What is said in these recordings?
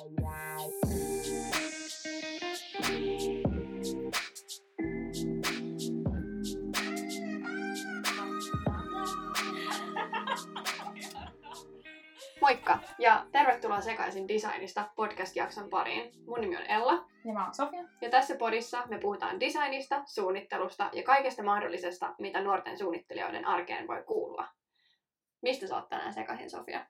Moikka ja tervetuloa Sekaisin designista podcast-jakson pariin. Mun nimi on Ella Ja mä oon Sofia. ja tässä podissa me puhutaan designista, suunnittelusta ja kaikesta mahdollisesta, mitä nuorten suunnittelijoiden arkeen voi kuulua. Mistä sä oot tänään sekaisin, Sofia?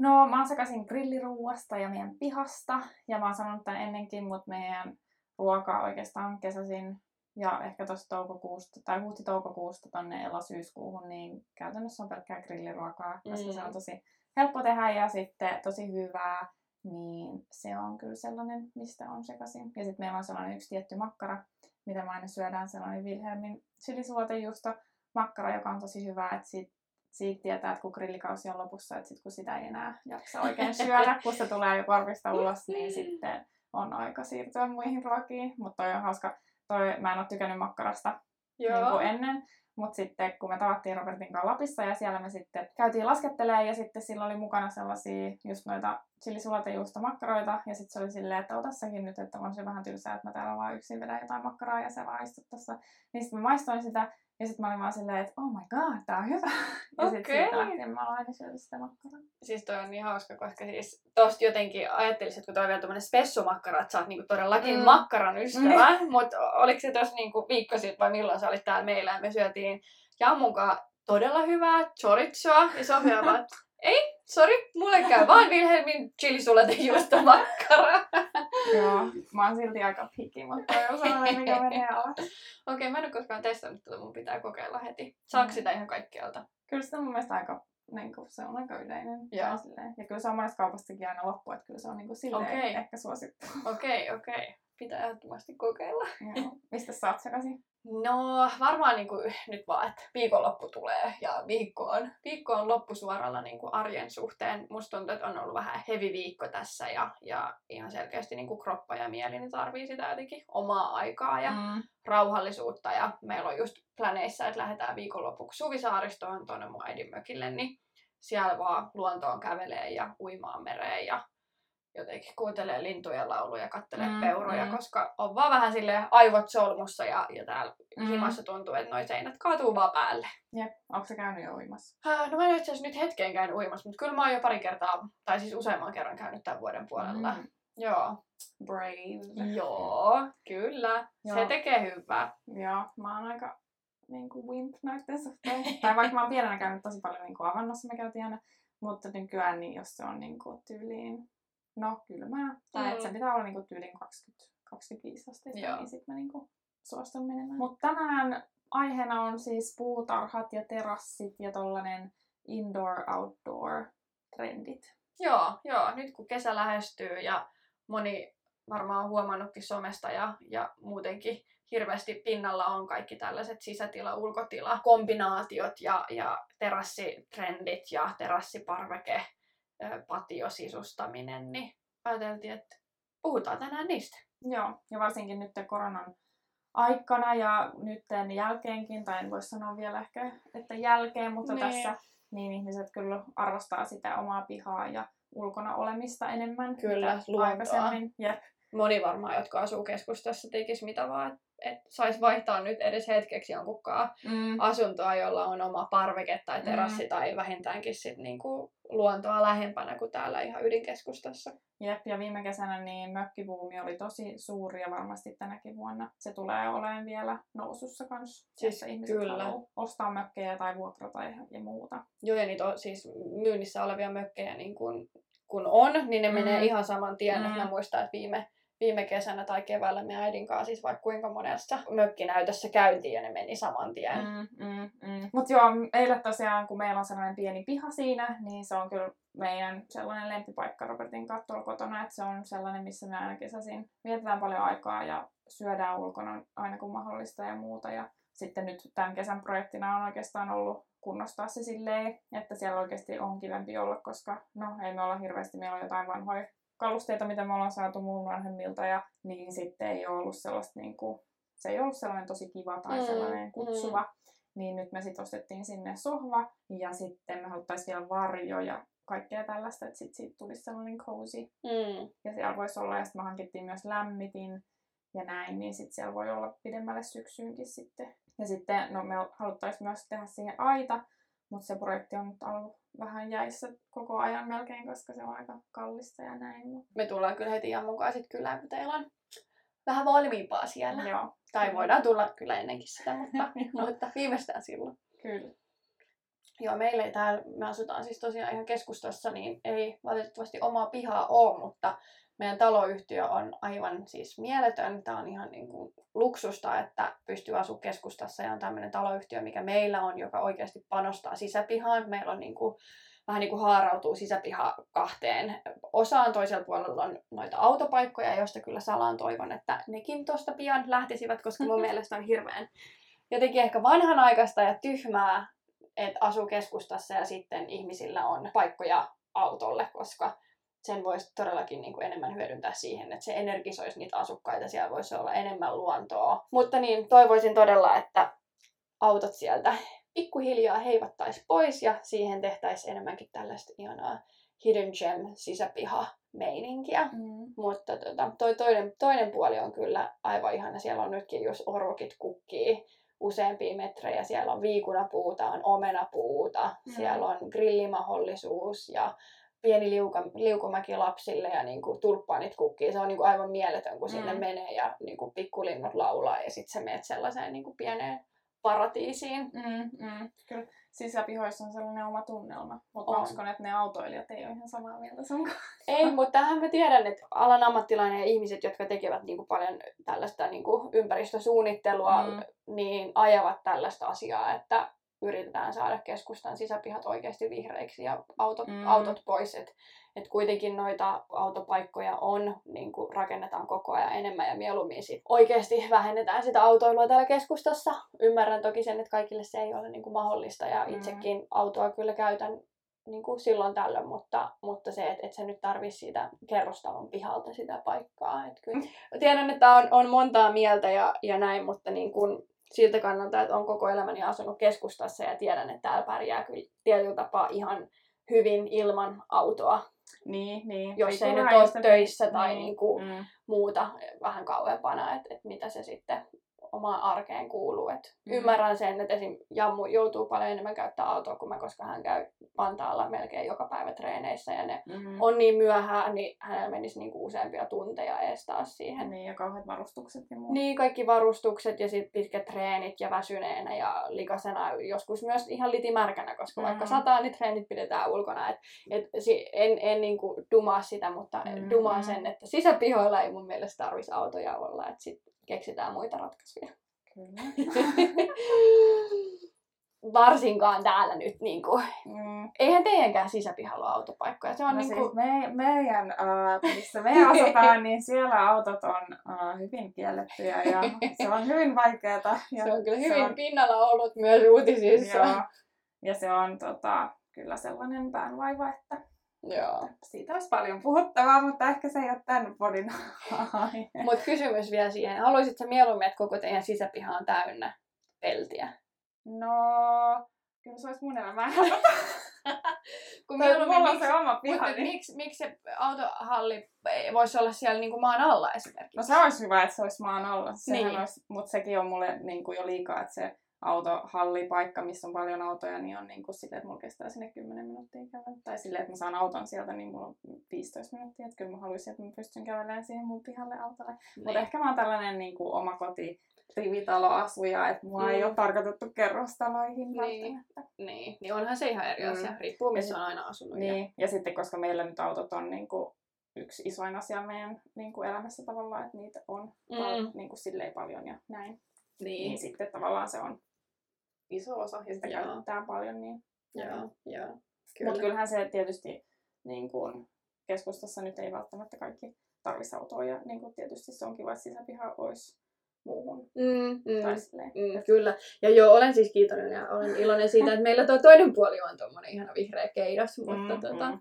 No, mä oon sekaisin grilliruuasta ja meidän pihasta. Ja mä oon sanonut tän ennenkin, mutta meidän ruoka oikeastaan kesäisin ja ehkä tuossa toukokuusta tai huhti-toukokuusta tonne elosyyskuuhun, niin käytännössä on pelkkää grilliruokaa, koska Mm. se on tosi helppo tehdä ja sitten tosi hyvää. Niin se on kyllä sellainen, mistä on sekaisin. Ja sitten meillä on sellainen yksi tietty makkara, mitä me aina syödään, sellainen Wilhelmin chilisuotejuusto makkara, joka on tosi hyvä, että siitä, siitä tietää, että kun grillikausi on lopussa, että sit kun sitä ei enää jaksa oikein syödä, kun se tulee jo korvista ulos, niin sitten on aika siirtyä muihin ruokiin. Mutta toi on hauska. Toi, mä en ole tykännyt makkarasta niin kuin ennen. Mutta sitten kun me tavattiin Robertin kanssa Lapissa ja siellä me sitten käytiin laskettelemaan ja sitten sillä oli mukana sellaisia just noita chilisulatejuustomakkaroita ja sitten se oli silleen, että otassakin nyt, että on se vähän tylsää, että mä täällä vaan yksin vedän jotain makkaraa ja se vaan istut tossa. Niin sitten mä maistoin sitä ja sitten mä olin vaan silleen, että oh my god, tää on hyvä. Ja sitten Okei. siitä lähtien mä oon aina syönyt sitä makkaraa. Siis toi on niin hauska, koska siis tosta jotenkin ajattelisit, että kun toi on vielä tämmönen spessumakkara, että sä oot niinku todellakin Mm. makkaran ystävä, mm. mutta oliko se tossa niinku viikko sitten vai milloin sä olit täällä meillä ja me syötiin Jammunkaan todella hyvää chorizoa ja Sofia vaan, ei, sori, mulle käy vaan Wilhelmin chilisuletejuusto makkara. Joo, mä oon silti aika piki, mutta toi on sellainen, mikä menee alas. Okei, mä en ole koskaan testannut tätä, mun pitää kokeilla heti. Saako Mm. sitä ihan kaikkialta? Kyllä sitä mun mielestä aika, niin kuin, se on aika yleinen. Silleen. Ja kyllä se on monesta kaupastakin aina loppu, että kyllä se on niin kuin silleen Okei. ehkä suosittu. Okei, okei. Pitää ehdottomasti kokeilla. Joo. Mistä sä oot sekaisin? No varmaan niin kuin, nyt vaan, että viikonloppu tulee ja viikko on, viikko on loppusuoralla niin kuin arjen suhteen. Musta tuntuu, että on ollut vähän heavy viikko tässä ja, ja ihan selkeästi niin kuin kroppa ja mieli niin tarvii sitä jotenkin omaa aikaa ja Mm. rauhallisuutta. Ja meillä on just planeissa, että lähdetään viikonlopuksi Suvisaaristoon tuonne mun äidin mökille, niin siellä vaan luontoon kävelee ja uimaan mereen ja jotenkin kuuntelee lintujen lauluja ja kattelee Mm, peuroja, mm. koska on vaan vähän sille aivot solmussa ja, ja täällä Mm. himassa tuntuu, että noi seinät kaatuu vaan päälle. Jep. Onko se käynyt jo uimassa? Äh, No mä en itse asiassa nyt hetkeen käynyt uimassa, mutta kyllä mä oon jo pari kertaa, tai siis useamman kerran käynyt tämän vuoden puolella. Mm. Joo. Brave. Joo, kyllä. Joo. Se tekee hyvää. Joo, mä oon aika niin kuin wimp noiden suhteen. tai vaikka mä oon pienenä käynyt tosi paljon niin kuin avannossa, me käytiin aina. Mutta nykyään, niin jos se on niin kuin tyyliin, no kylmää, tai mm. että Mm. se pitää olla niin kuin tyyliin 20, 25 astetta, Joo. niin sitten mä niin kuin suostun menemään. Mutta tänään aiheena on siis puutarhat ja terassit ja tollanen indoor-outdoor trendit. Joo, joo. Nyt kun kesä lähestyy ja moni varmaan on huomannutkin somesta ja, ja muutenkin hirveästi pinnalla on kaikki tällaiset sisätila-ulkotila-kombinaatiot ja, ja terassitrendit ja terassiparveke, patiosisustaminen, niin ajateltiin, että puhutaan tänään niistä. Joo, ja varsinkin nyt koronan aikana ja nytten jälkeenkin, tai en voi sanoa vielä ehkä, että jälkeen, mutta Niin. tässä niin ihmiset kyllä arvostaa sitä omaa pihaa ja ulkona olemista enemmän. Kyllä, luontoa. Aikaisemmin. Jep. Moni varmaan, jotka asuu keskustassa, tekisi mitä vaan, että et sais vaihtaa nyt edes hetkeksi jonkunkaan Mm. asuntoa, jolla on oma parveke tai terassi Mm. tai vähintäänkin sit niinku luontoa lähempänä kuin täällä ihan ydinkeskustassa. Jep, ja viime kesänä niin mökkibuumi oli tosi suuri ja varmasti tänäkin vuonna se tulee olemaan vielä nousussa kanssa. Siis että ihmiset kyllä. ostaa mökkejä tai vuokrata ja, ja muuta. Joo, ja niitä on siis myynnissä olevia mökkejä niin kun, kun on, niin ne Mm. mm. menee ihan saman tien. Mm. Mm. Mä muistan, että viime, viime kesänä tai keväällä me äidin kanssa siis vaikka kuinka monessa mökkinäytössä käytiin ja ne meni saman tien. Mm. Mm, mm. Mutta joo, meillä tosiaan, kun meillä on sellainen pieni piha siinä, niin se on kyllä meidän sellainen lempipaikka Robertin tuolla kotona, että se on sellainen, missä me aina kesäisin vietetään paljon aikaa ja syödään ulkona aina kun mahdollista ja muuta. Ja sitten nyt tämän kesän projektina on oikeastaan ollut kunnostaa se silleen, että siellä oikeasti on kivempi olla, koska no ei me olla hirveästi, meillä on jotain vanhoja kalusteita, mitä me ollaan saatu muun vanhemmilta ja niin sitten ei ole ollut sellaista niin kuin, se ei ollut sellainen tosi kiva tai Mm, sellainen kutsuva. Niin nyt me sitten ostettiin sinne sohva ja sitten me haluttaisiin vielä varjo ja kaikkea tällaista, että sit siitä tulisi sellainen cozy. Mm. Ja siellä voisi olla, ja sitten me hankittiin myös lämmitin ja näin, niin sitten siellä voi olla pidemmälle syksyynkin sitten. Ja sitten, no me haluttaisiin myös tehdä siihen aita, mutta se projekti on nyt ollut vähän jäissä koko ajan melkein, koska se on aika kallista ja näin. Me tullaan kyllä heti ihan mukaan sit kylään, kun teillä on vähän valmiimpaa siellä. Joo, Tai voidaan tulla kyllä ennenkin sitä, mutta, mutta viimeistään silloin. kyllä. Joo, meillä ei täällä, me asutaan siis tosiaan ihan keskustassa, niin ei valitettavasti omaa pihaa ole, mutta meidän taloyhtiö on aivan siis mieletön. Tämä on ihan niin kuin luksusta, että pystyy asumaan keskustassa ja on tämmöinen taloyhtiö, mikä meillä on, joka oikeasti panostaa sisäpihaan. Meillä on niin kuin, vähän niin kuin haarautuu sisäpiha kahteen osaan. Toisella puolella on noita autopaikkoja, joista kyllä salaan toivon, että nekin tuosta pian lähtisivät, koska mun mielestä on hirveän jotenkin ehkä vanhanaikaista ja tyhmää, että asuu keskustassa ja sitten ihmisillä on paikkoja autolle, koska sen voisi todellakin niin kuin enemmän hyödyntää siihen, että se energisoisi niitä asukkaita, siellä voisi olla enemmän luontoa. Mutta niin, toivoisin todella, että autot sieltä pikkuhiljaa heivattaisi pois ja siihen tehtäisiin enemmänkin tällaista ihanaa hidden gem sisäpiha meininkiä. Mm. Mutta tota, toi toinen, toinen puoli on kyllä aivan ihana. Siellä on nytkin, jos orvokit kukkii useampia metrejä. Siellä on viikunapuuta, on omenapuuta, Mm. siellä on grillimahdollisuus ja pieni liuka, liukumäki lapsille ja niin kuin tulppaanit kukkii. Se on niin kuin aivan mieletön, kun sinne Mm. menee ja niin kuin pikkulinnut laulaa ja sitten sä menet sellaiseen niin kuin pieneen paratiisiin. Mm, mm, kyllä. Sisäpihoissa on sellainen oma tunnelma, mutta mä uskon, että ne autoilijat ei ole ihan samaa mieltä sun kanssa. Ei, mutta tähän mä tiedän, että alan ammattilainen ja ihmiset, jotka tekevät niin kuin paljon tällaista niin kuin ympäristösuunnittelua, Mm. niin ajavat tällaista asiaa, että yritetään saada keskustan sisäpihat oikeasti vihreiksi ja autot, Mm. autot pois. Että et kuitenkin noita autopaikkoja on, niin kuin rakennetaan koko ajan enemmän ja mieluummin sit oikeasti vähennetään sitä autoilua täällä keskustassa. Ymmärrän toki sen, että kaikille se ei ole niin kuin mahdollista ja Mm. itsekin autoa kyllä käytän niin kuin silloin tällöin, mutta, mutta se, että et se nyt tarvii siitä kerrostalon pihalta sitä paikkaa. Et kyllä, tiedän, että on, on montaa mieltä ja, ja näin, mutta niin kuin siltä kannalta, että on koko elämäni asunut keskustassa ja tiedän, että täällä pärjää kyllä tietyllä tapaa ihan hyvin ilman autoa, Niin, niin. jos ei nyt Riippuu ole töissä tai niin. niin kuin Mm, muuta vähän kauempana, että, että mitä se sitten omaan arkeen kuuluu. Et Mm. Ymmärrän sen, että esim. Jammu joutuu paljon enemmän käyttää autoa kuin mä, koska hän käy Vantaalla melkein joka päivä treeneissä ja ne mm. on niin myöhään, niin hänellä menisi niinku useampia tunteja edes taas siihen. Niin, ja kauheat varustukset ja muut. Niin, kaikki varustukset ja sitten pitkät treenit ja väsyneenä ja likasena, joskus myös ihan litimärkänä, koska Mm. vaikka sataa, niin treenit pidetään ulkona. Et, et, si, en en niinku dumaa sitä, mutta Mm, dumaan mm. sen, että sisäpihoilla ei mun mielestä tarvitsisi autoja olla, että sitten keksitään muita ratkaisuja. Kyllä. Varsinkaan täällä nyt, niinku, Mm. eihän teidänkään sisäpihalla ole autopaikkoja. Se on No niinku, siis me, meidän, äh, missä me asutaan, niin siellä autot on äh, hyvin kiellettyjä ja se on hyvin vaikeaa. Ja se on kyllä se hyvin on- pinnalla ollut myös uutisissa. Joo. Ja se on tota, kyllä sellainen päänvaiva, että Joo. siitä olisi paljon puhuttavaa, mutta ehkä se ei ole tämän podin. Mutta kysymys vielä siihen. Haluaisitko mieluummin, että koko teidän sisäpiha on täynnä peltiä? No, kyllä se olisi mun elämää. Kun mieluummin, mulla on miksi, se oma mutta piha. Niin... miksi, miksi se autohalli voisi olla siellä niin kuin maan alla esimerkiksi? No se olisi hyvä, että se olisi maan alla. Sehän Niin. olisi, mutta sekin on mulle niin kuin jo liikaa, että se autohallipaikka, missä on paljon autoja, niin on niin kuin silleen, että mulla kestää sinne 10 minuuttia kävellä. Tai silleen, että mä saan auton sieltä, niin mulla on 15 minuuttia. Että kyllä mä haluaisin, että mä pystyn kävelemään siihen mun pihalle autolle. Niin. Mutta ehkä mä oon tällainen niin kuin oma koti rivitaloasuja, että mua ei Mm. ole tarkoitettu kerrostaloihin Niin. Niin, niin onhan se ihan eri Mm. asia. Riippuu missä on aina asunut. Ja... Niin, ja sitten koska meillä nyt autot on niin kuin yksi isoin asia meidän niin kuin elämässä tavallaan, että niitä on pal- Mm. niin kuin silleen paljon ja näin. Niin. Niin sitten tavallaan se on iso osa ja sitä Joo. käytetään paljon. Niin. Joo, joo. Mutta kyllähän se tietysti niin kuin keskustassa nyt ei välttämättä kaikki tarvitsisi autoa ja niin kuin tietysti se on kiva, että sisäpiha olisi muuhun. Mm, mm. Tai. Mm, kyllä. Ja joo, olen siis kiitollinen ja olen iloinen siitä, että meillä tuo toinen puoli on tuommoinen ihana vihreä keidas, mutta Mm, tota, mm.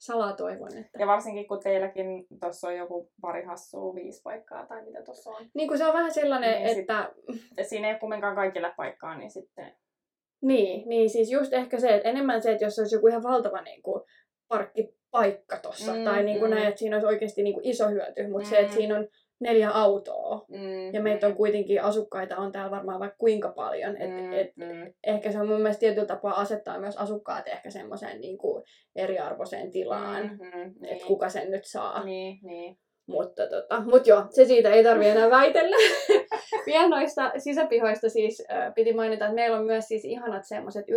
Salaa toivon, että... Ja varsinkin kun teilläkin tuossa on joku pari hassua viisi paikkaa tai mitä tuossa on. Niin kuin se on vähän sellainen, Niin, sit- että... Ja siinä ei ole kumminkaan kaikille paikkaa, niin sitten Niin, niin, siis just ehkä se, että enemmän se, että jos olisi joku ihan valtava niin kuin, parkkipaikka tossa. Mm, tai niinku mm. näin, että siinä olisi oikeasti niinku iso hyöty. Mutta Mm. se, että siinä on neljä autoa. Mm, Ja meitä on kuitenkin asukkaita on täällä varmaan vaikka kuinka paljon. Et, mm, et, mm. ehkä se on mun mielestä tietyllä tapaa asettaa myös asukkaat ehkä semmoiseen niinku eriarvoiseen tilaan. Mm, mm, Että niin. kuka sen nyt saa. Niin, niin. Mutta tota, mut joo, se siitä ei tarvi enää väitellä. Vielä noista sisäpihoista siis äh, piti mainita, että meillä on myös siis ihanat semmoiset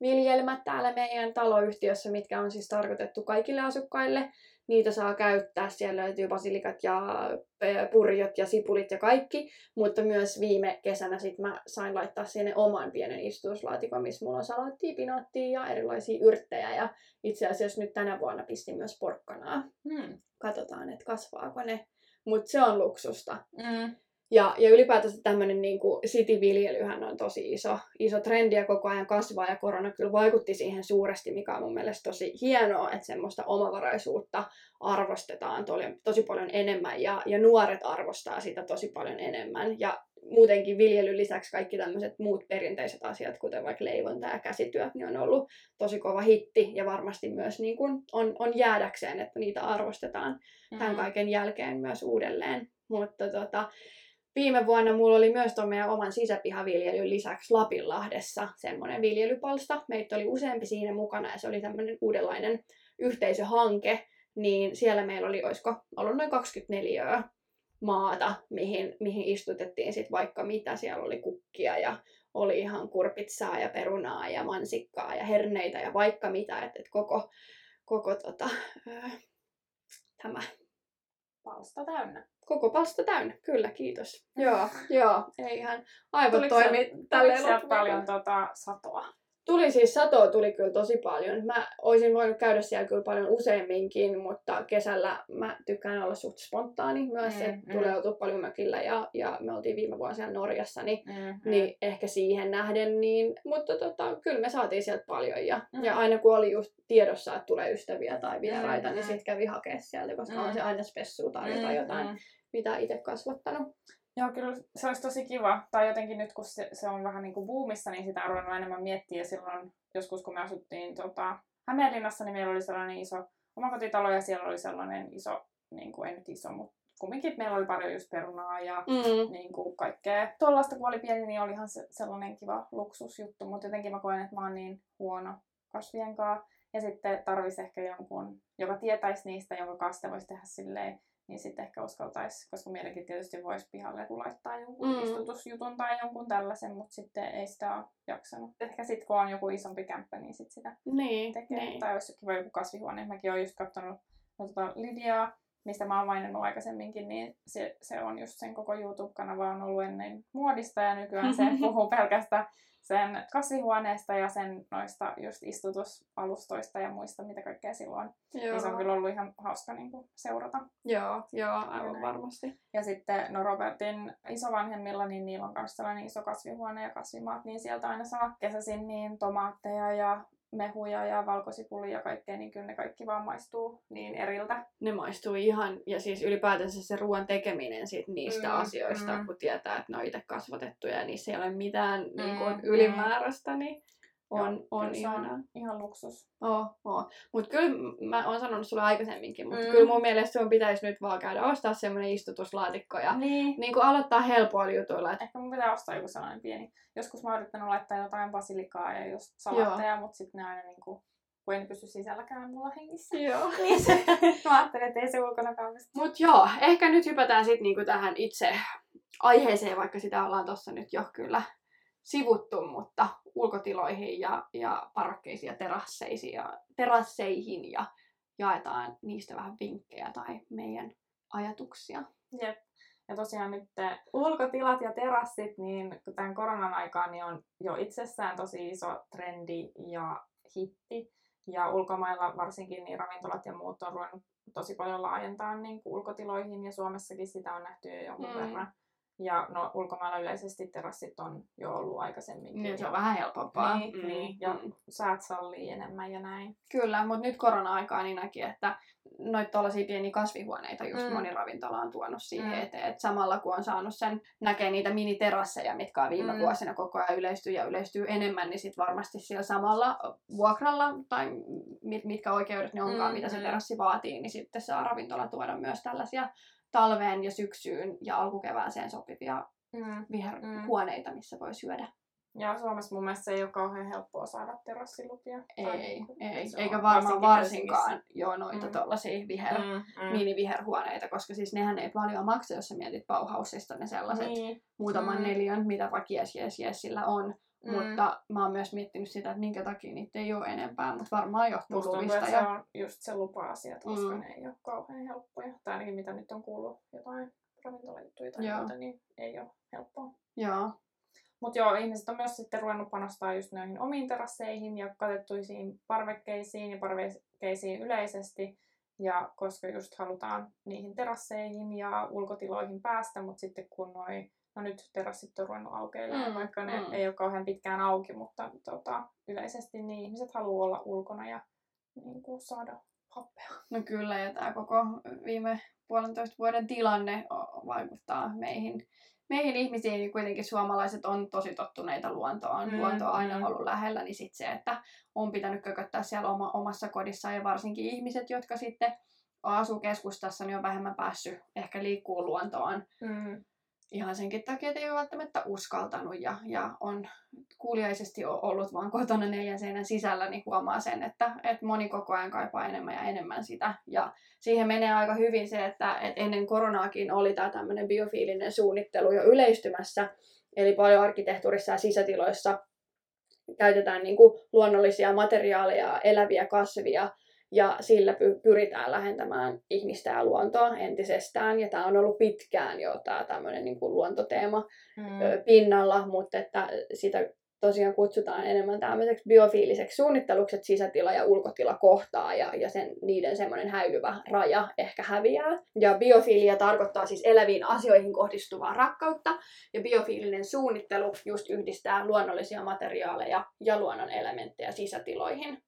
yrttiviljelmät täällä meidän taloyhtiössä, mitkä on siis tarkoitettu kaikille asukkaille. Niitä saa käyttää, siellä löytyy basilikat ja purjot ja sipulit ja kaikki, mutta myös viime kesänä sit mä sain laittaa sinne oman pienen istutuslaatikon, missä mulla on salaattia, pinaattia ja erilaisia yrttejä. Ja itse asiassa nyt tänä vuonna pistin myös porkkanaa Mm. katsotaan, että kasvaako ne. Mutta se on luksusta. Mm. Ja, ja ylipäätänsä tämmöinen niin cityviljelyhän on tosi iso, iso trendi ja koko ajan kasvaa ja korona kyllä vaikutti siihen suuresti, mikä on mun mielestä tosi hienoa, että semmoista omavaraisuutta arvostetaan tosi, tosi paljon enemmän ja, ja nuoret arvostaa sitä tosi paljon enemmän. Ja muutenkin viljelyn lisäksi kaikki tämmöiset muut perinteiset asiat, kuten vaikka leivonta ja käsityöt, niin on ollut tosi kova hitti ja varmasti myös niin kuin on, on jäädäkseen, että niitä arvostetaan tämän Mm. kaiken jälkeen myös uudelleen. Mutta tota, viime vuonna mulla oli myös tuon meidän oman sisäpihaviljelyn lisäksi Lapinlahdessa semmoinen viljelypalsta. Meitä oli useampi siinä mukana ja se oli tämmöinen uudenlainen yhteisöhanke. Niin siellä meillä oli, olisiko ollut noin 24 maata, mihin, mihin istutettiin sit vaikka mitä. Siellä oli kukkia ja oli ihan kurpitsaa ja perunaa ja mansikkaa ja herneitä ja vaikka mitä. Että et koko, koko tota, tämä Palsta täynnä. Koko palsta täynnä, kyllä, kiitos. Joo, joo, ei ihan aivot toimi tälleen paljon tota, satoa? Tuli siis satoa, tuli kyllä tosi paljon. Mä olisin voinut käydä siellä kyllä paljon useamminkin, mutta kesällä mä tykkään olla suht spontaani myös, Mm, mm, että mm. tulee oltua paljon mökillä ja, ja me oltiin viime vuonna siellä Norjassa, niin, Mm-hmm. niin ehkä siihen nähden, niin, mutta tota, kyllä me saatiin sieltä paljon ja, Mm. ja aina kun oli just tiedossa, että tulee ystäviä tai vieraita, Mm, niin mm. sitten kävi hakea sieltä, koska Mm. on se aina spessua tarjota jotain, Mm. mitä itse kasvattanut. Joo, kyllä se olisi tosi kiva. Tai jotenkin nyt, kun se, se on vähän niin kuin boomissa, niin sitä on ruvennut enemmän miettiä. Ja silloin joskus, kun me asuttiin tota, Hämeenlinnassa, niin meillä oli sellainen iso omakotitalo ja siellä oli sellainen iso, niin kuin, ei nyt iso, mutta kumminkin meillä oli paljon just perunaa ja Mm. niin kuin kaikkea. Tuollaista kun oli pieni, niin olihan se sellainen kiva luksusjuttu, mutta jotenkin mä koen, että mä oon niin huono kasvien kanssa. Ja sitten tarvisi ehkä jonkun, joka tietäisi niistä, jonka kanssa voisi tehdä silleen, niin sitten ehkä uskaltaisi, koska mielenkin tietysti voisi pihalle laittaa jonkun Mm. istutusjutun tai jonkun tällaisen, mutta sitten ei sitä ole jaksanut. Ehkä sitten kun on joku isompi kämppä, niin sitten sitä Niin, tekee. niin. Tai olisi kiva joku kasvihuone. Mäkin olen just katsonut no, tota Lydiaa, mistä mä oon maininnut aikaisemminkin, niin se, se on just sen koko YouTube-kanava on ollut ennen muodista ja nykyään se puhuu pelkästään sen kasvihuoneesta ja sen noista just istutusalustoista ja muista, mitä kaikkea silloin. Joo. Niin se on kyllä ollut ihan hauska niin kuin, seurata. Joo, joo, aivan näin. varmasti. Ja sitten no Robertin isovanhemmilla, niin niillä on myös sellainen iso kasvihuone ja kasvimaat, niin sieltä aina saa kesäisin niin tomaatteja ja mehuja ja valkosipulia ja kaikkea, niin kyllä ne kaikki vaan maistuu niin eriltä. Ne maistuu ihan, ja siis ylipäätänsä se ruoan tekeminen sit niistä Mm, asioista, mm. kun tietää, että ne on itse kasvatettuja ja niissä ei ole mitään niin kuin, mm. ylimääräistä, niin on, Joo, on ihanaa. ihan luksus. Oh, oh. Mutta kyllä mä oon sanonut sulle aikaisemminkin, mutta Mm. kyllä mun mielestä sun pitäisi nyt vaan käydä ostaa semmoinen istutuslaatikko ja Niin. niin kuin aloittaa helpoilla jutuilla. Et, Ehkä mun pitää ostaa joku sellainen pieni. Joskus mä oon yrittänyt laittaa jotain basilikaa ja just salaatteja, mutta sitten ne aina niinku, kun ei ne pysy sisälläkään mulla hengissä. joo. Niin se, mä ajattelin, että ei se ulkonakaan pysty. Mut joo, ehkä nyt hypätään sitten niinku tähän itse aiheeseen, vaikka sitä ollaan tuossa nyt jo kyllä sivuttu, mutta ulkotiloihin ja, ja parvekkeisiin ja terasseisiin ja, terasseihin ja jaetaan niistä vähän vinkkejä tai meidän ajatuksia. Jep. Ja tosiaan nyt te ulkotilat ja terassit, niin tämän koronan aikaan niin on jo itsessään tosi iso trendi ja hitti. Ja ulkomailla varsinkin niin ravintolat ja muut on ruvennut tosi paljon laajentaa niin kuin ulkotiloihin ja Suomessakin sitä on nähty jo jonkun mm. verran. Ja no, ulkomailla yleisesti terassit on jo ollut aikaisemminkin. Niin, se on vähän helpompaa. Niin, mm, niin, ja säät sallii enemmän ja näin. Kyllä, mutta nyt korona-aikaa niin näki, että noita tuollaisia pieniä kasvihuoneita just Mm. moni ravintola on tuonut siihen Mm. eteen. Et samalla kun on saanut sen, näkee niitä miniterasseja, mitkä on viime Mm. mm. vuosina koko ajan yleistyy ja yleistyy enemmän, niin sitten varmasti siellä samalla vuokralla tai mit, mitkä oikeudet ne onkaan, Mm, mitä se mm. terassi vaatii, niin sitten saa ravintola tuoda myös tällaisia talveen ja syksyyn ja alkukevääseen sopivia Mm. viherhuoneita, missä voi syödä. Ja Suomessa mun mielestä ei ole kauhean helppoa saada terassilupia. Tai Ei, niinku, ei. se eikä varmaan varsinkaan joo noita Mm. mm. tuollaisia viher, Mm, mm. miniviherhuoneita, koska siis nehän ei paljon maksa, jos sä mietit Bauhausista ne sellaiset niin. Muutaman Mm. mm. neliön, mitä vaikka jes, jes, jes sillä on. Mm. Mm. Mutta mä oon myös miettinyt sitä, että minkä takia niitä ei ole enempää, mutta varmaan johtuu Musta tuntuu, luvista. se Ja... on just se lupa-asiat, koska Mm. ne ei ole kauhean helppoja. Tai ainakin mitä nyt on kuullut jotain ravintolajuttuja tai Joo. muuta, niin ei ole helppoa. Joo. Mutta joo, ihmiset on myös sitten ruvennut panostaa just noihin omiin terasseihin ja katettuisiin parvekkeisiin ja parvekkeisiin yleisesti. Ja koska just halutaan niihin terasseihin ja ulkotiloihin päästä, mutta sitten kun noi, no nyt terassit on ruvennut aukeilemaan, Mm, vaikka ne mm. ei ole kauhean pitkään auki, mutta tota, yleisesti niin ihmiset haluaa olla ulkona ja niin kuin saada happea. No kyllä, ja tämä koko viime puolentoista vuoden tilanne vaikuttaa meihin, meihin ihmisiin. Niin kuitenkin suomalaiset on tosi tottuneita luontoon. Mm, Mm, Luonto on aina mm. ollut lähellä, niin sitten se, että on pitänyt kököttää siellä oma, omassa kodissaan. Ja varsinkin ihmiset, jotka sitten asuu keskustassa, niin on vähemmän päässyt ehkä liikkuu luontoon Mm. Ihan senkin takia, että ei ole välttämättä uskaltanut ja, ja on kuuliaisesti ollut vaan kotona neljän seinän sisällä, niin huomaa sen, että, että moni koko ajan kaipaa enemmän ja enemmän sitä. Ja siihen menee aika hyvin se, että, että ennen koronaakin oli tämä tämmöinen biofiilinen suunnittelu jo yleistymässä, eli paljon arkkitehtuurissa ja sisätiloissa käytetään niin kuin luonnollisia materiaaleja, eläviä kasvia, ja sillä py- pyritään lähentämään ihmistä ja luontoa entisestään. Ja tämä on ollut pitkään jo tämä tämmöinen niin kuin luontoteema Mm. pinnalla, mutta että sitä tosiaan kutsutaan enemmän tämmöiseksi biofiiliseksi suunnitteluksi, että sisätila ja ulkotila kohtaa ja, ja sen, niiden semmoinen häilyvä raja ehkä häviää. Ja biofiilia tarkoittaa siis eläviin asioihin kohdistuvaa rakkautta ja biofiilinen suunnittelu just yhdistää luonnollisia materiaaleja ja luonnon elementtejä sisätiloihin.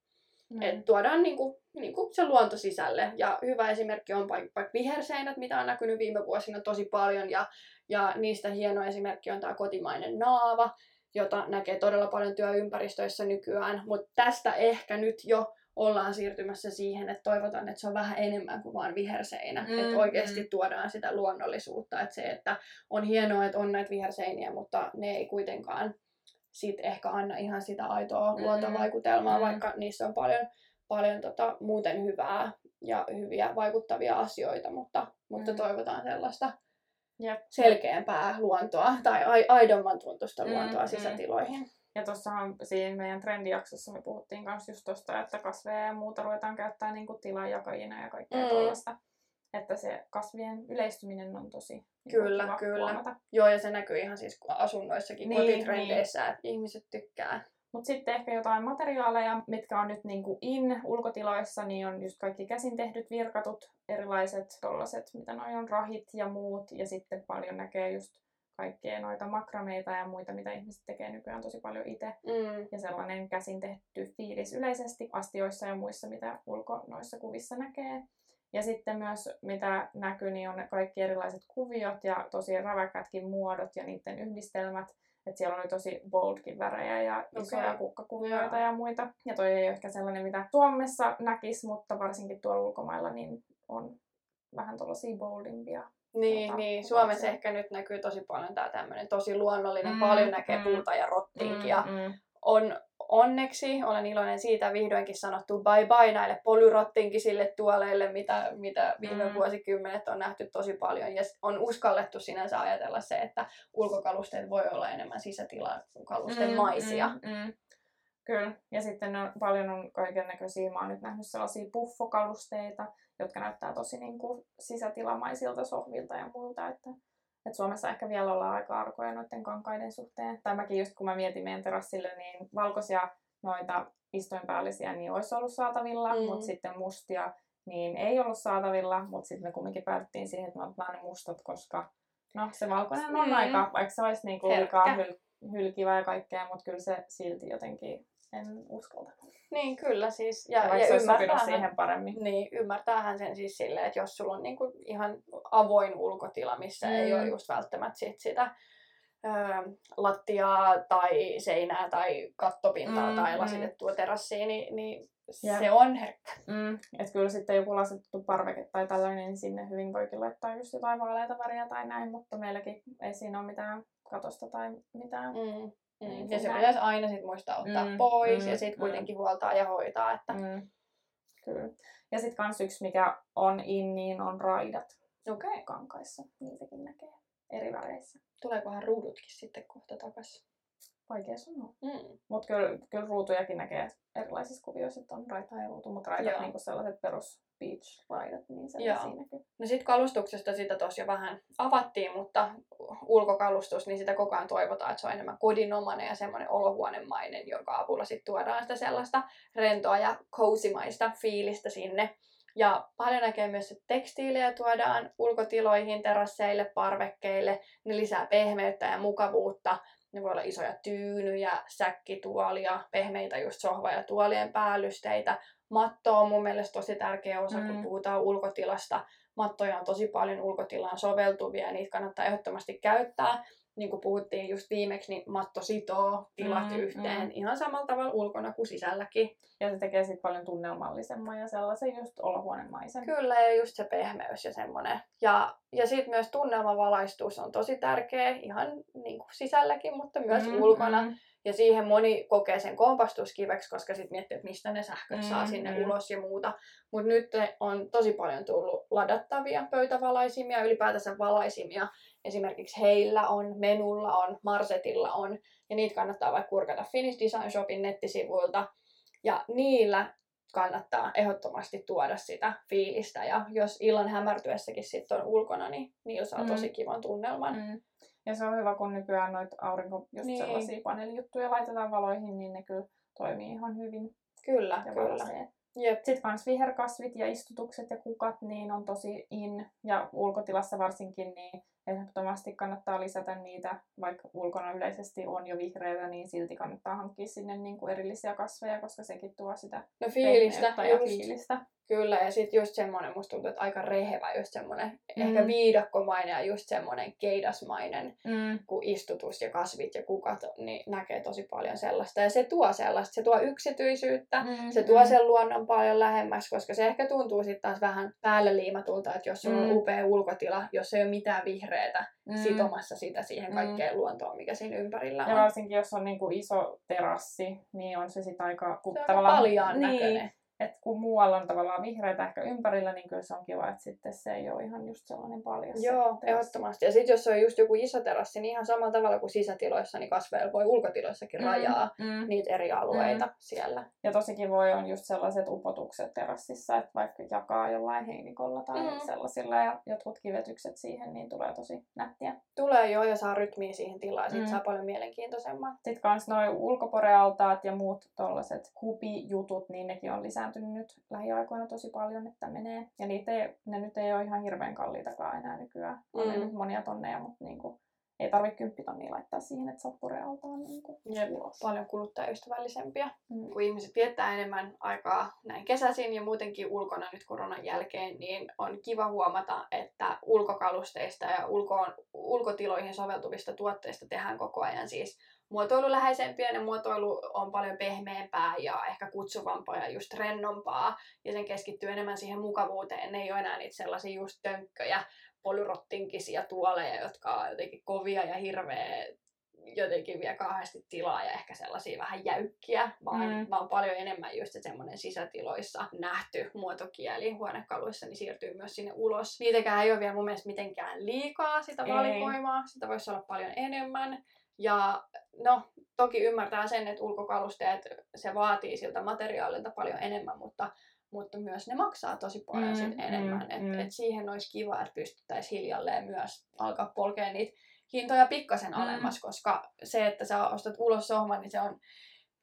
Mm. Et tuodaan niinku, niinku se luonto sisälle. Ja hyvä esimerkki on vaikka, vaikka viherseinät, mitä on näkynyt viime vuosina tosi paljon. Ja, ja niistä hieno esimerkki on tämä kotimainen naava, jota näkee todella paljon työympäristöissä nykyään. Mutta tästä ehkä nyt jo ollaan siirtymässä siihen, että toivotaan, että se on vähän enemmän kuin vain viherseinä. Mm, että oikeasti mm. tuodaan sitä luonnollisuutta. Että se, että on hienoa, että on näitä viherseiniä, mutta ne ei kuitenkaan sit ehkä anna ihan sitä aitoa Mm, luontovaikutelmaa, mm. vaikka niissä on paljon, paljon tota, muuten hyvää ja hyviä vaikuttavia asioita, mutta, mutta Mm. toivotaan sellaista Jep. selkeämpää luontoa tai ai- aidomman tuntusta Mm, luontoa mm. sisätiloihin. Ja tuossahan siinä meidän trendijaksossa me puhuttiin myös just tuosta, että kasveja ja muuta ruvetaan käyttää niin kuin tilanjakajina ja kaikkea mm. tuollaista. Että se kasvien yleistyminen on tosi niin Kyllä, kyllä. huomata. Joo, ja se näkyy ihan siis asunnoissakin, Niin, kotitrendeissä, että ihmiset tykkää. Mutta sitten ehkä jotain materiaaleja, mitkä on nyt niinku in ulkotiloissa, niin on just kaikki käsin tehdyt virkatut, erilaiset tollaset, mitä noi on, rahit ja muut. Ja sitten paljon näkee just kaikkea noita makrameita ja muita, mitä ihmiset tekee nykyään tosi paljon itse. Mm. Ja sellainen käsin tehty fiilis yleisesti astioissa ja muissa, mitä ulko noissa kuvissa näkee. Ja sitten myös, mitä näkyy, niin on kaikki erilaiset kuviot ja tosi räväkätkin muodot ja niiden yhdistelmät. Että siellä oli tosi boldkin värejä ja isoja Okei. kukkakuvioita ja muita. Ja toi ei ole ehkä sellainen, mitä Suomessa näkisi, mutta varsinkin tuolla ulkomailla niin on vähän tuollaisia boldimpia. Niin, Tota, niin. Suomessa ehkä nyt näkyy tosi paljon tämä tämmöinen tosi luonnollinen, Mm, paljon näkee mm. puuta ja rottinkia. mm. on onneksi, olen iloinen siitä, vihdoinkin sanottu bye bye näille polyrottinkisille tuoleille, mitä, mitä viime Mm. mm. vuosikymmenet on nähty tosi paljon. Ja on uskallettu sinänsä ajatella se, että ulkokalusteet voi olla enemmän sisätilakalusten mm, maisia. Mm. Mm, mm. Kyllä. Ja sitten on, paljon on kaiken näköisiä. Mä oon nyt nähnyt sellaisia puffokalusteita, jotka näyttää tosi niin kuin sisätilamaisilta sohvilta ja muilta. Että, että Suomessa ehkä vielä ollaan aika arkoja noiden kankaiden suhteen. Tai mäkin just kun mä mietin meidän terassille, niin valkoisia noita istuinpäällisiä niin olisi ollut saatavilla, Mm. mutta sitten mustia niin ei ollut saatavilla, mutta sitten me kumminkin päädyttiin siihen, että me otetaan ne mustat, koska No se valkoinen on Mm. aika, vaikka se olisi niinku liikaa hyl- hylkivä ja kaikkea, mutta kyllä se silti jotenkin en uskalta. Niin, kyllä siis. Ja, Ja, ja ymmärtäähän- siihen paremmin. Niin, ymmärtäähän sen siis silleen, että jos sulla on niinku ihan avoin ulkotila, missä mm. ei Mm. ole just välttämättä sit sitä ö, lattiaa tai seinää tai kattopintaa Mm, tai mm. lasitettua terassia, niin, niin Jep. se on herkkä. Mm, että kyllä sitten joku lasitettu parveke tai tällainen, niin sinne hyvin voikin laittaa just jotain vaaleita väriä tai näin, mutta meilläkin ei siinä ole mitään katosta tai mitään. Mm. Mm. Niin, Ja se näin. pitäisi aina sit muistaa ottaa Mm, pois mm, ja sitten mm. kuitenkin huoltaa ja hoitaa. Että... Mm, kyllä. Ja sitten kans yksi, mikä on in, niin on raidat Okei. Okay. kankaissa. Niitäkin näkee eri väreissä. Tuleekohan ruudutkin sitten kohta takaisin? Vaikea sanoa. Mm. Mutta kyllä, kyllä ruutujakin näkee erilaisissa kuvioissa, että on raita ja ruutu, mutta raidat Joo. niin sellaiset perus beach-raidat, niin sellaisia Joo. näkyy. No sitten kalustuksesta sitä jo vähän avattiin, mutta ulkokalustus, niin sitä koko ajan toivotaan, että se on enemmän kodinomainen ja semmoinen olohuonemainen, jonka avulla sitten tuodaan sitä sellaista rentoa ja cozymaista fiilistä sinne. Ja paljon näkee myös, että tekstiilejä tuodaan ulkotiloihin, terasseille, parvekkeille. Ne lisää pehmeyttä ja mukavuutta. Ne voi olla isoja tyynyjä, säkkituolia, pehmeitä just sohva- ja tuolien päällysteitä. Matto on mun mielestä tosi tärkeä osa, kun Mm. puhutaan ulkotilasta. Mattoja on tosi paljon ulkotilaan soveltuvia ja niitä kannattaa ehdottomasti käyttää. Niin kuin puhuttiin just viimeksi, niin matto sitoo tilat Mm, yhteen mm. ihan samalla tavalla ulkona kuin sisälläkin. Ja se tekee sitten paljon tunnelmallisemman ja sellaisen just olohuonemaisen. Kyllä, ja just se pehmeys ja semmoinen. Ja, ja sitten myös tunnelmavalaistus on tosi tärkeä ihan niin kuin sisälläkin, mutta myös Mm, ulkona. mm. Ja siihen moni kokee sen kompastuskiveksi, koska sitten miettii, että mistä ne sähköt saa Mm, sinne mm. ulos ja muuta. Mutta nyt on tosi paljon tullut ladattavia pöytävalaisimia, ylipäätänsä valaisimia. Esimerkiksi Heillä on, Menulla on, Marsetilla on. Ja niitä kannattaa vaikka kurkata Finnish Design Shopin nettisivuilta. Ja niillä kannattaa ehdottomasti tuoda sitä fiilistä. Ja jos illan hämärtyessäkin sitten on ulkona, niin niillä saa Mm. tosi kivan tunnelman. Mm. Ja se on hyvä, kun nykyään noita aurinko, just Niin. sellaisia paneelijuttuja laitetaan valoihin, niin ne kyllä toimii ihan hyvin Kyllä, ja kyllä. valaisee. Jep. Sitten kans viherkasvit ja istutukset ja kukat, niin on tosi in. Ja ulkotilassa varsinkin, niin ehdottomasti kannattaa lisätä niitä, vaikka ulkona yleisesti on jo vihreätä, niin silti kannattaa hankkia sinne niin kuin erillisiä kasveja, koska sekin tuo sitä No fiilistä, pehmeyttä ja just, fiilistä. kyllä. Ja sitten just semmoinen, musta tuntuu, että aika rehevä, just semmoinen Mm. ehkä viidakkomainen ja just semmoinen keidasmainen Mm. kun istutus ja kasvit ja kukat, niin näkee tosi paljon sellaista. Ja se tuo sellaista, se tuo yksityisyyttä, Mm. se tuo sen luonnon paljon lähemmäs, koska se ehkä tuntuu sitten taas vähän päälle liimatulta, että jos sulla on Mm. upea ulkotila, jos ei ole mitään vihreätä Mm. sitomassa sitä siihen Mm. kaikkeen luontoon, mikä siinä ympärillä Ja on. varsinkin jos on niinku iso terassi, niin on se sitten aika... Kun Se on aika paljaan niin, näköinen. Et kun muualla on tavallaan vihreitä ehkä ympärillä, niin kyllä se on kiva, että sitten se ei ole ihan just sellainen paljas. se Joo, terassi. ehdottomasti. Ja sitten jos on just joku iso terassi, niin ihan samalla tavalla kuin sisätiloissa, niin kasveilla voi ulkotiloissakin rajaa Mm. niitä eri alueita siellä. Ja tosi kivoja on just sellaiset upotukset terassissa, että vaikka jakaa jollain heinikolla tai Mm. mm. sellaisilla ja jotkut kivetykset siihen, niin tulee tosi nättiä. Tulee jo ja saa rytmiä siihen tilaan, sit Mm. saa paljon mielenkiintoisemman. Sitten kans noin ulkoporealtaat ja muut tollaset hupijutut, niin nekin on lisääntynyt nyt lähiaikoina tosi paljon, että menee. Ja niitä ei, ne nyt ei ole ihan hirveän kalliitakaan enää nykyään. On Mm. nyt monia tonneja, mutta niinku, ei tarvitse kymppitonnia laittaa siihen, että saa purealtaan niinku Jep, ulos. paljon kuluttajaystävällisempiä. Mm. Kun ihmiset viettää enemmän aikaa näin kesäisin ja muutenkin ulkona nyt koronan jälkeen, niin on kiva huomata, että ulkokalusteista ja ulkoon, ulkotiloihin soveltuvista tuotteista tehdään koko ajan siis muotoiluläheisempiä. Ne muotoilu on paljon pehmeämpää ja ehkä kutsuvampaa ja just rennompaa. Ja sen keskittyy enemmän siihen mukavuuteen. Ne ei ole enää niitä sellaisia just tönkköjä, polyrottinkisia tuoleja, jotka on jotenkin kovia ja hirveä jotenkin vie kauheasti tilaa ja ehkä sellaisia vähän jäykkiä, vaan, Mm. vaan paljon enemmän just se semmoinen sisätiloissa nähty muotokieli huonekaluissa, niin siirtyy myös sinne ulos. Niitäkään ei ole vielä mun mielestä mitenkään liikaa sitä Ei. valikoimaa, sitä voisi olla paljon enemmän. Ja no, toki ymmärtää sen, että ulkokalusteet, se vaatii siltä materiaalilta paljon enemmän, mutta mutta myös ne maksaa tosi paljon Mm, sit enemmän. mm, et, mm. et siihen olisi kiva, että pystyttäisiin hiljalleen myös alkaa polkea niitä hintoja pikkasen Mm. alemmas, koska se, että sä ostat ulos sohvan, niin se on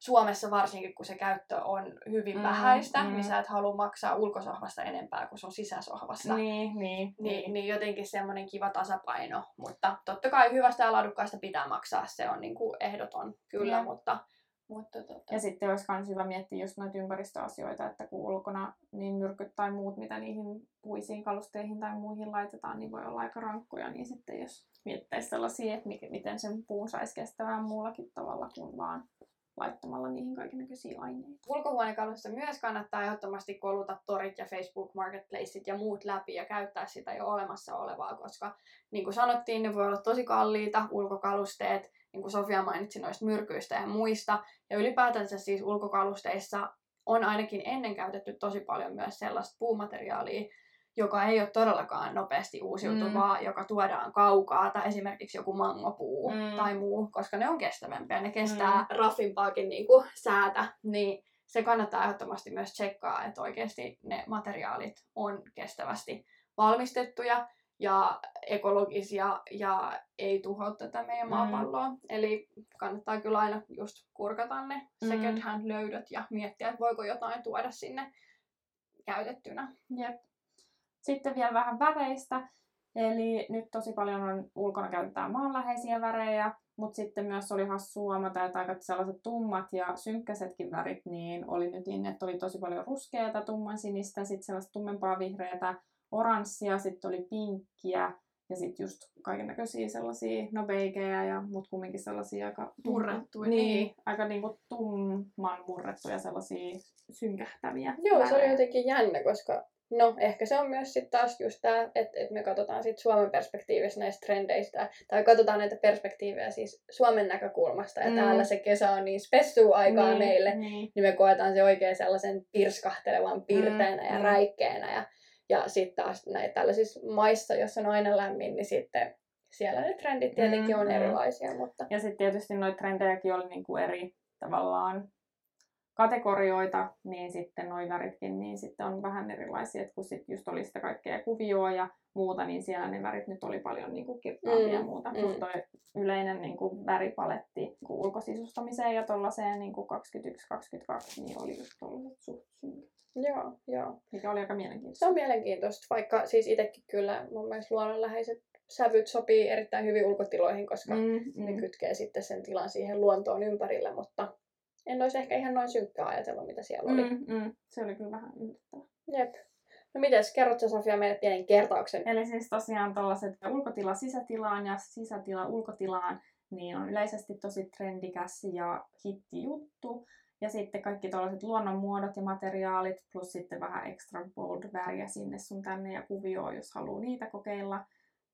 Suomessa varsinkin, kun se käyttö on hyvin Mm, vähäistä, mm. niin sä et halua maksaa ulkosohvasta enempää kuin sun sisäsohvassa. Niin, niin, Niin, niin jotenkin semmoinen kiva tasapaino, mutta totta kai hyvästä ja laadukkaasta pitää maksaa, se on niin kuin ehdoton kyllä, Jep. mutta, mutta tota, Ja sitten olisi myös hyvä miettiä just noita ympäristöasioita, että kun ulkona niin myrkyt tai muut, mitä niihin puisiin kalusteihin tai muihin laitetaan, niin voi olla aika rankkoja. Niin sitten jos miettäisi sellaisia, että miten sen puun saisi kestämään muullakin tavalla kuin vaan laittamalla niihin kaikennäköisiä aineita. ulkohuonekalusta myös kannattaa ehdottomasti koluta torit ja Facebook Marketplaceit ja muut läpi ja käyttää sitä jo olemassa olevaa, koska niin kuin sanottiin, ne voi olla tosi kalliita ulkokalusteet, niin kuin Sofia mainitsi noista myrkyistä ja muista. Ja ylipäätänsä siis ulkokalusteissa on ainakin ennen käytetty tosi paljon myös sellaista puumateriaalia, joka ei ole todellakaan nopeasti uusiutuvaa, mm. joka tuodaan kaukaa, tai esimerkiksi joku mangopuu Mm. tai muu, koska ne on kestävämpiä, ne kestää mm. raffimpaakin niin kuin säätä, niin se kannattaa ehdottomasti myös tsekkaa, että oikeasti ne materiaalit on kestävästi valmistettuja ja ekologisia ja ei tuhoa tätä meidän Mm. maapalloa. Eli kannattaa kyllä aina just kurkata ne Mm. second hand löydöt ja miettiä, että voiko jotain tuoda sinne käytettynä. Jep. Sitten vielä vähän väreistä. Eli nyt tosi paljon on ulkona käytetään maanläheisiä värejä, mutta sitten myös oli hassu huomata, että aika sellaiset tummat ja synkkäisetkin värit, niin oli nyt niin, että oli tosi paljon ruskeata, tumman sinistä, sitten sellaista tummempaa vihreätä, oranssia, sitten oli pinkkiä ja sitten just kaiken näköisiä sellaisia, no beigejä ja mut kumminkin sellaisia aika Murrettuja, niin, niin. aika niinku tumman murrettuja sellaisia synkähtäviä Joo, se oli jotenkin jännä, koska no ehkä se on myös sitten taas just tämä, että et me katsotaan sit Suomen perspektiivistä näistä trendeistä, tai katsotaan näitä perspektiivejä siis Suomen näkökulmasta, ja Mm. mm. täällä se kesä on niin spessua aikaa niin, meille, Niin. niin me koetaan se oikein sellaisen pirskahtelevan pirteänä Mm, ja mm. räikkeenä, ja, ja sitten taas näitä tällaisissa maissa, jossa on aina lämmin, niin sitten siellä ne trendit tietenkin Mm, on mm. erilaisia, mutta Ja sitten tietysti noita trendejäkin oli niinku eri tavallaan kategorioita, niin sitten noi väritkin niin sitten on vähän erilaisia, että kun sitten just oli sitä kaikkea kuvioa ja muuta, niin siellä ne värit nyt oli paljon niinku kirkkaampia ja Mm, muuta. mm. Just toi yleinen niinku väripaletti niinku ulkosisustamiseen ja tollaiseen niinku 21-22, niin oli just tollaset suht synkät, joo, joo. mikä oli aika Se mielenkiintoista. on mielenkiintoista, vaikka siis itsekin kyllä mun mielestä luonnonläheiset sävyt sopii erittäin hyvin ulkotiloihin, koska mm, Mm, ne kytkee sitten sen tilan siihen luontoon ympärillä, mutta en olisi ehkä ihan noin synkkää ajatellut, mitä siellä oli. Mm. Mm. Se oli kyllä vähän yllättävää. Jep. No mites, kerrot sä Sofia meille pienen kertauksen? Eli siis tosiaan tällaiset ulkotila sisätilaan ja sisätila ulkotilaan, niin on yleisesti tosi trendikäs ja hitti juttu. Ja sitten kaikki tällaiset luonnonmuodot ja materiaalit, plus sitten vähän extra bold väriä sinne sun tänne ja kuvioon, jos haluaa niitä kokeilla.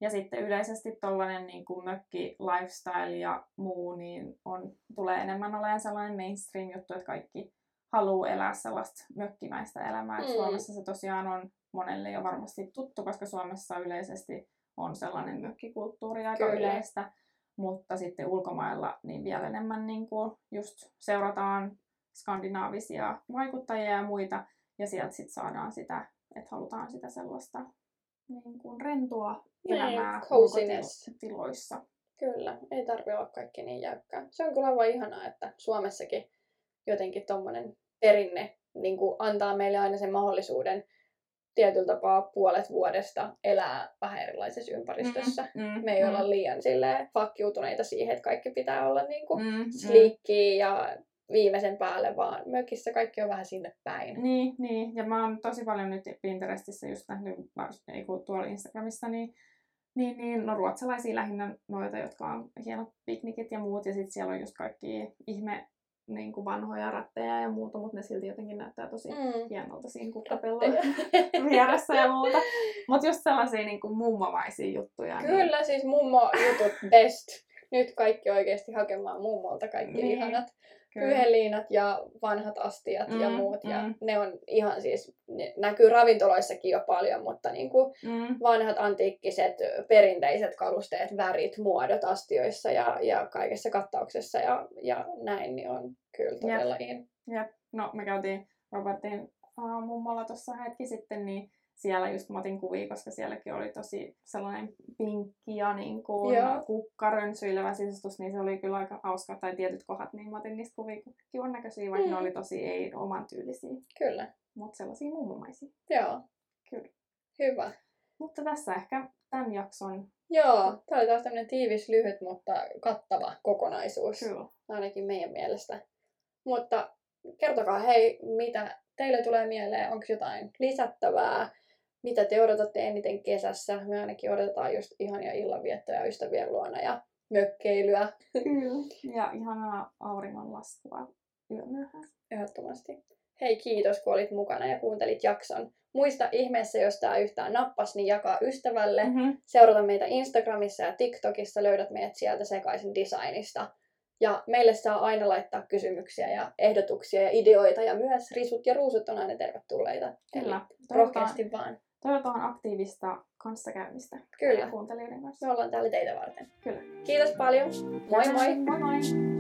Ja sitten yleisesti tollainen niin kuin mökki, lifestyle ja muu, niin on, tulee enemmän olemaan sellainen mainstream juttu, että kaikki haluaa elää sellaista mökkimäistä elämää. Mm. Suomessa se tosiaan on monelle jo varmasti tuttu, koska Suomessa yleisesti on sellainen mökkikulttuuri aika Kyllä. yleistä. Mutta sitten ulkomailla niin vielä enemmän niin kuin just seurataan skandinaavisia vaikuttajia ja muita. Ja sieltä sitten saadaan sitä, että halutaan sitä sellaista niin kuin rentoa Niin, elämää ulkotiloissa. Kyllä, ei tarvi olla kaikki niin jäykkää. Se on kyllä aivan ihanaa, että Suomessakin jotenkin tommonen perinne niin kuin antaa meille aina sen mahdollisuuden tietyllä tapaa puolet vuodesta elää vähän erilaisessa ympäristössä. Mm, Me ei olla liian silleen fakkiutuneita siihen, että kaikki pitää olla niin kuin mm, mm. sliikkiä ja viimeisen päälle, vaan mökissä kaikki on vähän sinne päin. Niin, niin, ja mä oon tosi paljon nyt Pinterestissä just nähnyt, ei kun tuolla Instagramissa, niin, niin, niin no ruotsalaisia lähinnä noita, jotka on hienot piknikit ja muut, ja sitten siellä on just kaikki ihme niin kuin vanhoja rättejä ja muuta, mutta ne silti jotenkin näyttää tosi Mm. hienolta siinä kukkapellon vieressä ja muuta. Mutta just sellaisia niin kuin mummomaisia juttuja. Niin, Kyllä, siis mummo jutut best. Nyt kaikki oikeasti hakemaan mummolta kaikki Niin, ihanat kyllä. pyyheliinat ja vanhat astiat ja Mm, muut. Ja mm. ne on ihan siis, ne näkyy ravintoloissakin jo paljon, mutta niin kuin Mm, vanhat antiikkiset perinteiset kalusteet, värit, muodot astioissa ja, ja kaikessa kattauksessa ja, ja näin, niin on kyllä todella in. Jep. No, me käytiin Robertin uh, mummolla tuossa hetki sitten, niin siellä just mä otin kuvia, koska sielläkin oli tosi sellainen pinkki ja niin kuin Joo. kukkarönsyilevä sisustus, niin se oli kyllä aika hauska, tai tietyt kohdat, niin mä otin niistä kuvia kivan näköisiä, vaikka Mm. ne oli tosi ei oman tyylisiä, Kyllä. mutta sellaisia mummomaisia. Joo. Kyllä. Hyvä. Mutta tässä ehkä tämän jakson Joo, tämä oli taas tämmöinen tiivis, lyhyt, mutta kattava kokonaisuus. kyllä. Ainakin meidän mielestä. Mutta kertokaa hei, mitä teille tulee mieleen, onko jotain lisättävää, mitä te odotatte eniten kesässä. Me ainakin odotetaan just ihania illanviettoja ystävien luona ja mökkeilyä Kyllä. Ja ihanaa auringonlaskua yömyöhään. ehdottomasti. Hei, kiitos kun olit mukana ja kuuntelit jakson. Muista ihmeessä, jos tämä yhtään nappas, niin jakaa ystävälle. Mm-hmm. Seurata meitä Instagramissa ja TikTokissa, löydät meidät sieltä sekaisin designista. Ja meille saa aina laittaa kysymyksiä ja ehdotuksia ja ideoita ja myös risut ja ruusut on aina tervetulleita. Kyllä. Eli rohkeasti vaan. Toivotaan aktiivista kanssakäymistä Kyllä. kuuntelijoiden kanssa. Me ollaan täällä teitä varten. Kyllä. Kiitos paljon. Moi moi! Moi moi!